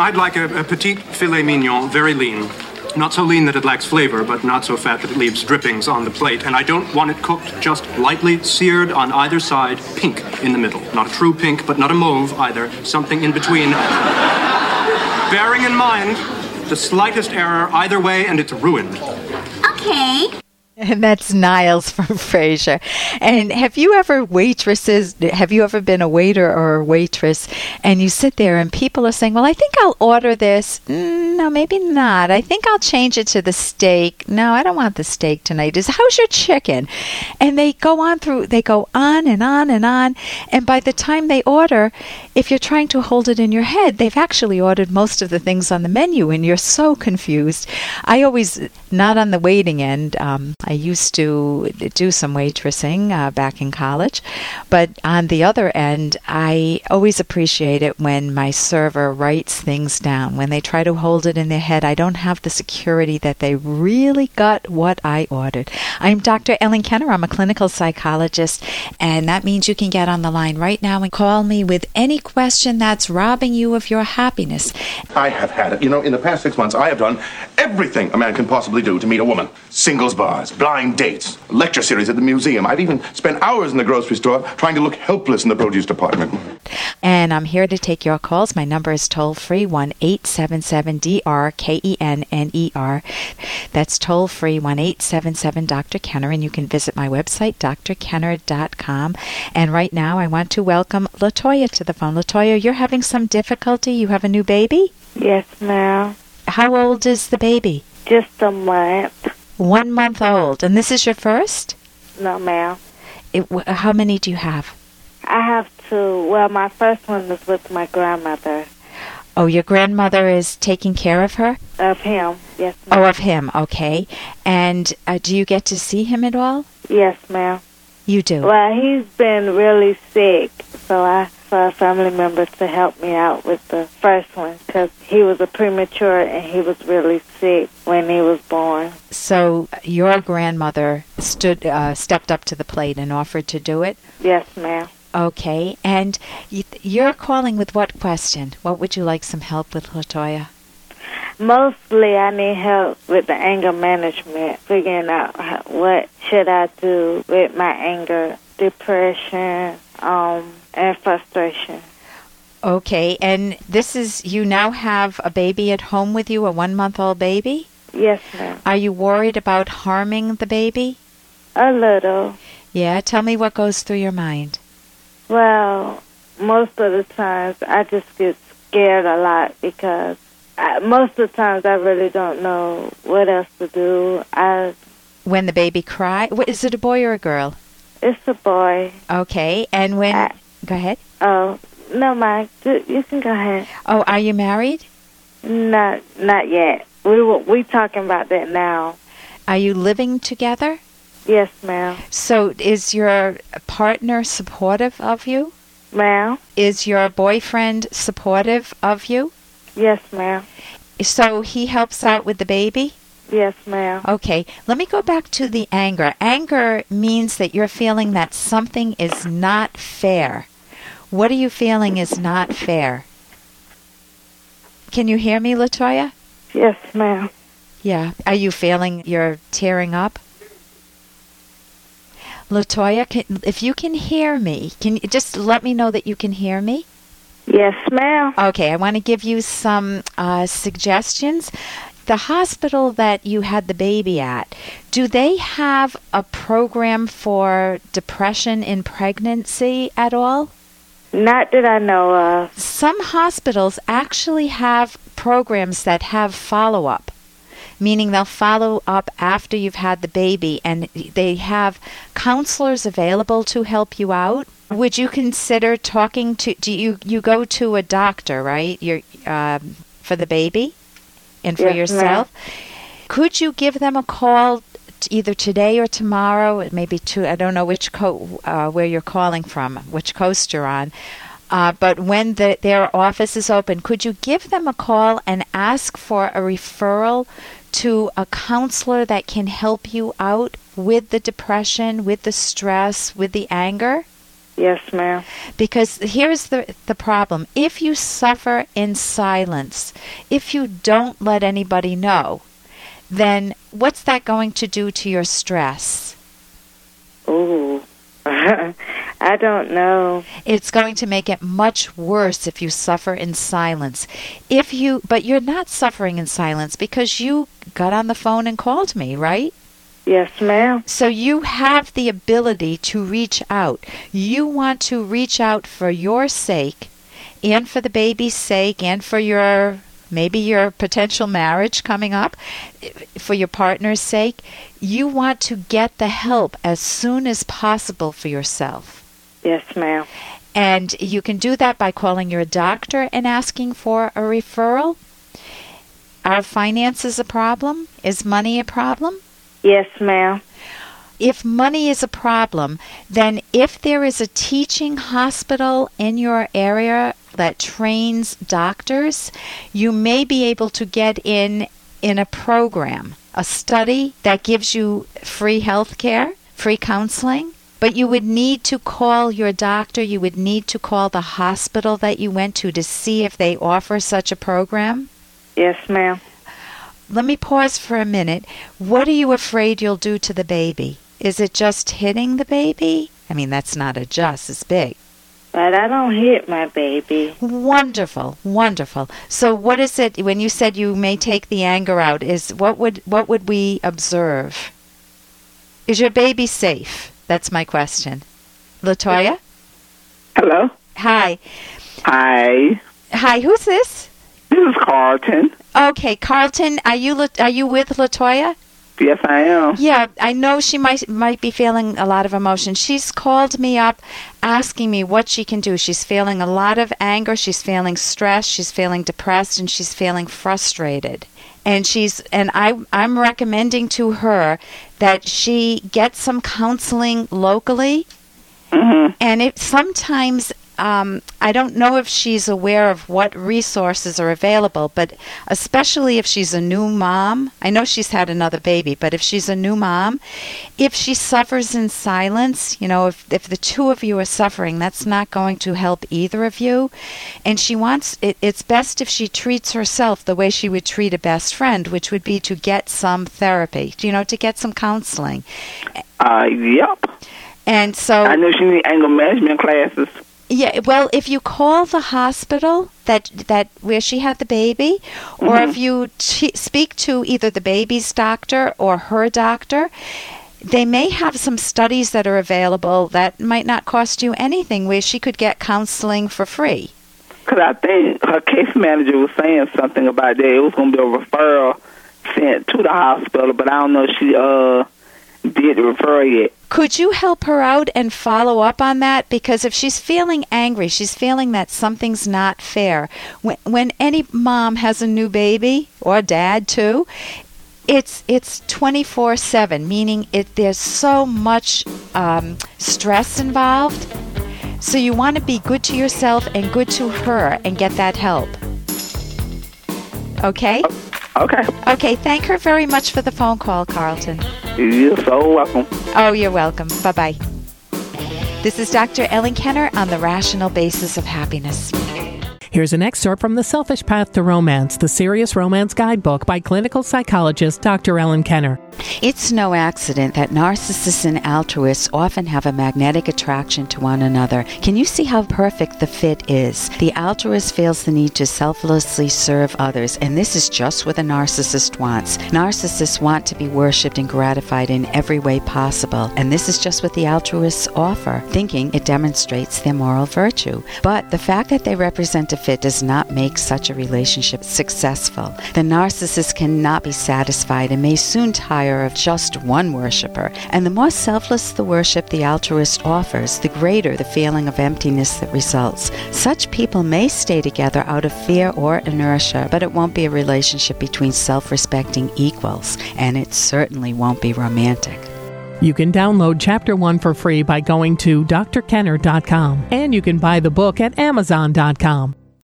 I'd like a, a petite filet mignon, very lean. Not so lean that it lacks flavor, but not so fat that it leaves drippings on the plate. And I don't want it cooked just lightly seared on either side, pink in the middle. Not a true pink, but not a mauve either. Something in between. Bearing in mind the slightest error either way, and it's ruined. Okay. And that's Niles from Frasier. And have you ever waitresses? Have you ever been a waiter or a waitress, and you sit there and people are saying, "Well, I think I'll order this." Mm, no, maybe not. I think I'll change it to the steak. No, I don't want the steak tonight. Is how's your chicken? And they go on through. They go on and on and on. And by the time they order, if you're trying to hold it in your head, they've actually ordered most of the things on the menu, and you're so confused. I always not on the waiting end. Um, I used to do some waitressing uh, back in college, but on the other end, I always appreciate it when my server writes things down. When they try to hold it in their head, I don't have the security that they really got what I ordered. I'm Dr. Ellen Kenner. I'm a clinical psychologist, and that means you can get on the line right now and call me with any question that's robbing you of your happiness. I have had it. You know, in the past six months, I have done everything a man can possibly do to meet a woman singles bars, blind dates, lecture series at the museum. I've even spent hours in the grocery store trying to look helpless in the produce department. And I'm here to take your calls. My number is toll free 1 877 DR K E N N E R. That's toll free 1 877 Dr. Kenner. And you can visit my website, drkenner.com. And right now, I want to welcome Latoya to the phone. Latoya, you're having some difficulty. You have a new baby? Yes, ma'am. How old is the baby? Just a month. One month old. And this is your first? No, ma'am. It, how many do you have? I have two. Well, my first one was with my grandmother. Oh, your grandmother is taking care of her? Of him. Yes, ma'am. Oh, of him. Okay. And uh, do you get to see him at all? Yes, ma'am. You do. Well, he's been really sick, so I family member to help me out with the first one because he was a premature and he was really sick when he was born. So your grandmother stood, uh, stepped up to the plate and offered to do it. Yes, ma'am. Okay. And you, you're calling with what question? What would you like some help with, Latoya? Mostly, I need help with the anger management, figuring out what should I do with my anger, depression, um, and frustration. Okay. And this is you now have a baby at home with you, a one month old baby. Yes, ma'am. Are you worried about harming the baby? A little. Yeah. Tell me what goes through your mind. Well, most of the times I just get scared a lot because I, most of the times I really don't know what else to do. I When the baby cry, what, is it a boy or a girl? It's a boy. Okay. And when Uh, go ahead. Oh no, Mike, you can go ahead. Oh, are you married? Not not yet. We were, we talking about that now. Are you living together? Yes, ma'am. So is your partner supportive of you? Ma'am. Is your boyfriend supportive of you? Yes, ma'am. So he helps out with the baby? Yes, ma'am. Okay, let me go back to the anger. Anger means that you're feeling that something is not fair. What are you feeling is not fair? Can you hear me, Latoya? Yes, ma'am. Yeah. Are you feeling you're tearing up? Latoya, can, if you can hear me, can you just let me know that you can hear me? Yes, ma'am. Okay, I want to give you some uh, suggestions. The hospital that you had the baby at, do they have a program for depression in pregnancy at all? Not that I know of. Some hospitals actually have programs that have follow up, meaning they'll follow up after you've had the baby and they have counselors available to help you out. Would you consider talking to do you you go to a doctor, right? You're um, for the baby and for Yes, ma'am. yourself. Could you give them a call t- either today or tomorrow? Maybe to I don't know which co- uh, where you're calling from, which coast you're on. Uh, but when the, their office is open, could you give them a call and ask for a referral to a counselor that can help you out with the depression, with the stress, with the anger? Yes, ma'am. Because here's the the problem. If you suffer in silence, if you don't let anybody know, then what's that going to do to your stress? Ooh. I don't know. It's going to make it much worse if you suffer in silence. If you but you're not suffering in silence because you got on the phone and called me, right? Yes, ma'am. So you have the ability to reach out. You want to reach out for your sake and for the baby's sake and for your maybe your potential marriage coming up for your partner's sake. You want to get the help as soon as possible for yourself. Yes, ma'am. And you can do that by calling your doctor and asking for a referral. Are finances a problem? Is money a problem? Yes, ma'am. If money is a problem, then if there is a teaching hospital in your area that trains doctors, you may be able to get in in a program, a study that gives you free health care, free counseling. But you would need to call your doctor, you would need to call the hospital that you went to to see if they offer such a program. Yes, ma'am. Let me pause for a minute. What are you afraid you'll do to the baby? Is it just hitting the baby? I mean, that's not a just, it's big. But I don't hit my baby. Wonderful, wonderful. So what is it when you said you may take the anger out is what would what would we observe? Is your baby safe? That's my question. Latoya? Hello. Hi. Hi. Hi, who's this? This is Carlton. Okay, Carlton, are you are you with Latoya? Yes, I am. Yeah, I know she might might be feeling a lot of emotion. She's called me up asking me what she can do. She's feeling a lot of anger, she's feeling stress, she's feeling depressed and she's feeling frustrated. And she's and I I'm recommending to her that she get some counseling locally. Mm-hmm. And it sometimes um, I don't know if she's aware of what resources are available, but especially if she's a new mom, I know she's had another baby, but if she's a new mom, if she suffers in silence, you know, if, if the two of you are suffering, that's not going to help either of you. And she wants, it, it's best if she treats herself the way she would treat a best friend, which would be to get some therapy, you know, to get some counseling. Uh, yep. And so. I know she need anger management classes. Yeah, well, if you call the hospital that that where she had the baby, or Mhm. if you t- speak to either the baby's doctor or her doctor, they may have some studies that are available that might not cost you anything, where she could get counseling for free. Because I think her case manager was saying something about that. It was going to be a referral sent to the hospital, but I don't know if she uh did yet. Could you help her out and follow up on that? Because if she's feeling angry, she's feeling that something's not fair. When, when any mom has a new baby, or dad too, it's it's 24 7 meaning it there's so much um, stress involved so you want to be good to yourself and good to her and get that help okay Okay. okay thank her very much for the phone call carlton You're so welcome. Oh, you're welcome. Bye bye. This is Dr. Ellen Kenner on the rational basis of happiness. Here's an excerpt from The Selfish Path to Romance, the Serious Romance Guidebook by clinical psychologist Dr. Ellen Kenner. It's no accident that narcissists and altruists often have a magnetic attraction to one another. Can you see how perfect the fit is? The altruist feels the need to selflessly serve others, and this is just what a narcissist wants. Narcissists want to be worshipped and gratified in every way possible, and this is just what the altruists offer, thinking it demonstrates their moral virtue. But the fact that they represent a fit does not make such a relationship successful. The narcissist cannot be satisfied and may soon tire of just one worshiper. And the more selfless the worship the altruist offers, the greater the feeling of emptiness that results. Such people may stay together out of fear or inertia, but it won't be a relationship between self respecting equals, and it certainly won't be romantic. You can download Chapter 1 for free by going to drkenner.com, and you can buy the book at amazon.com.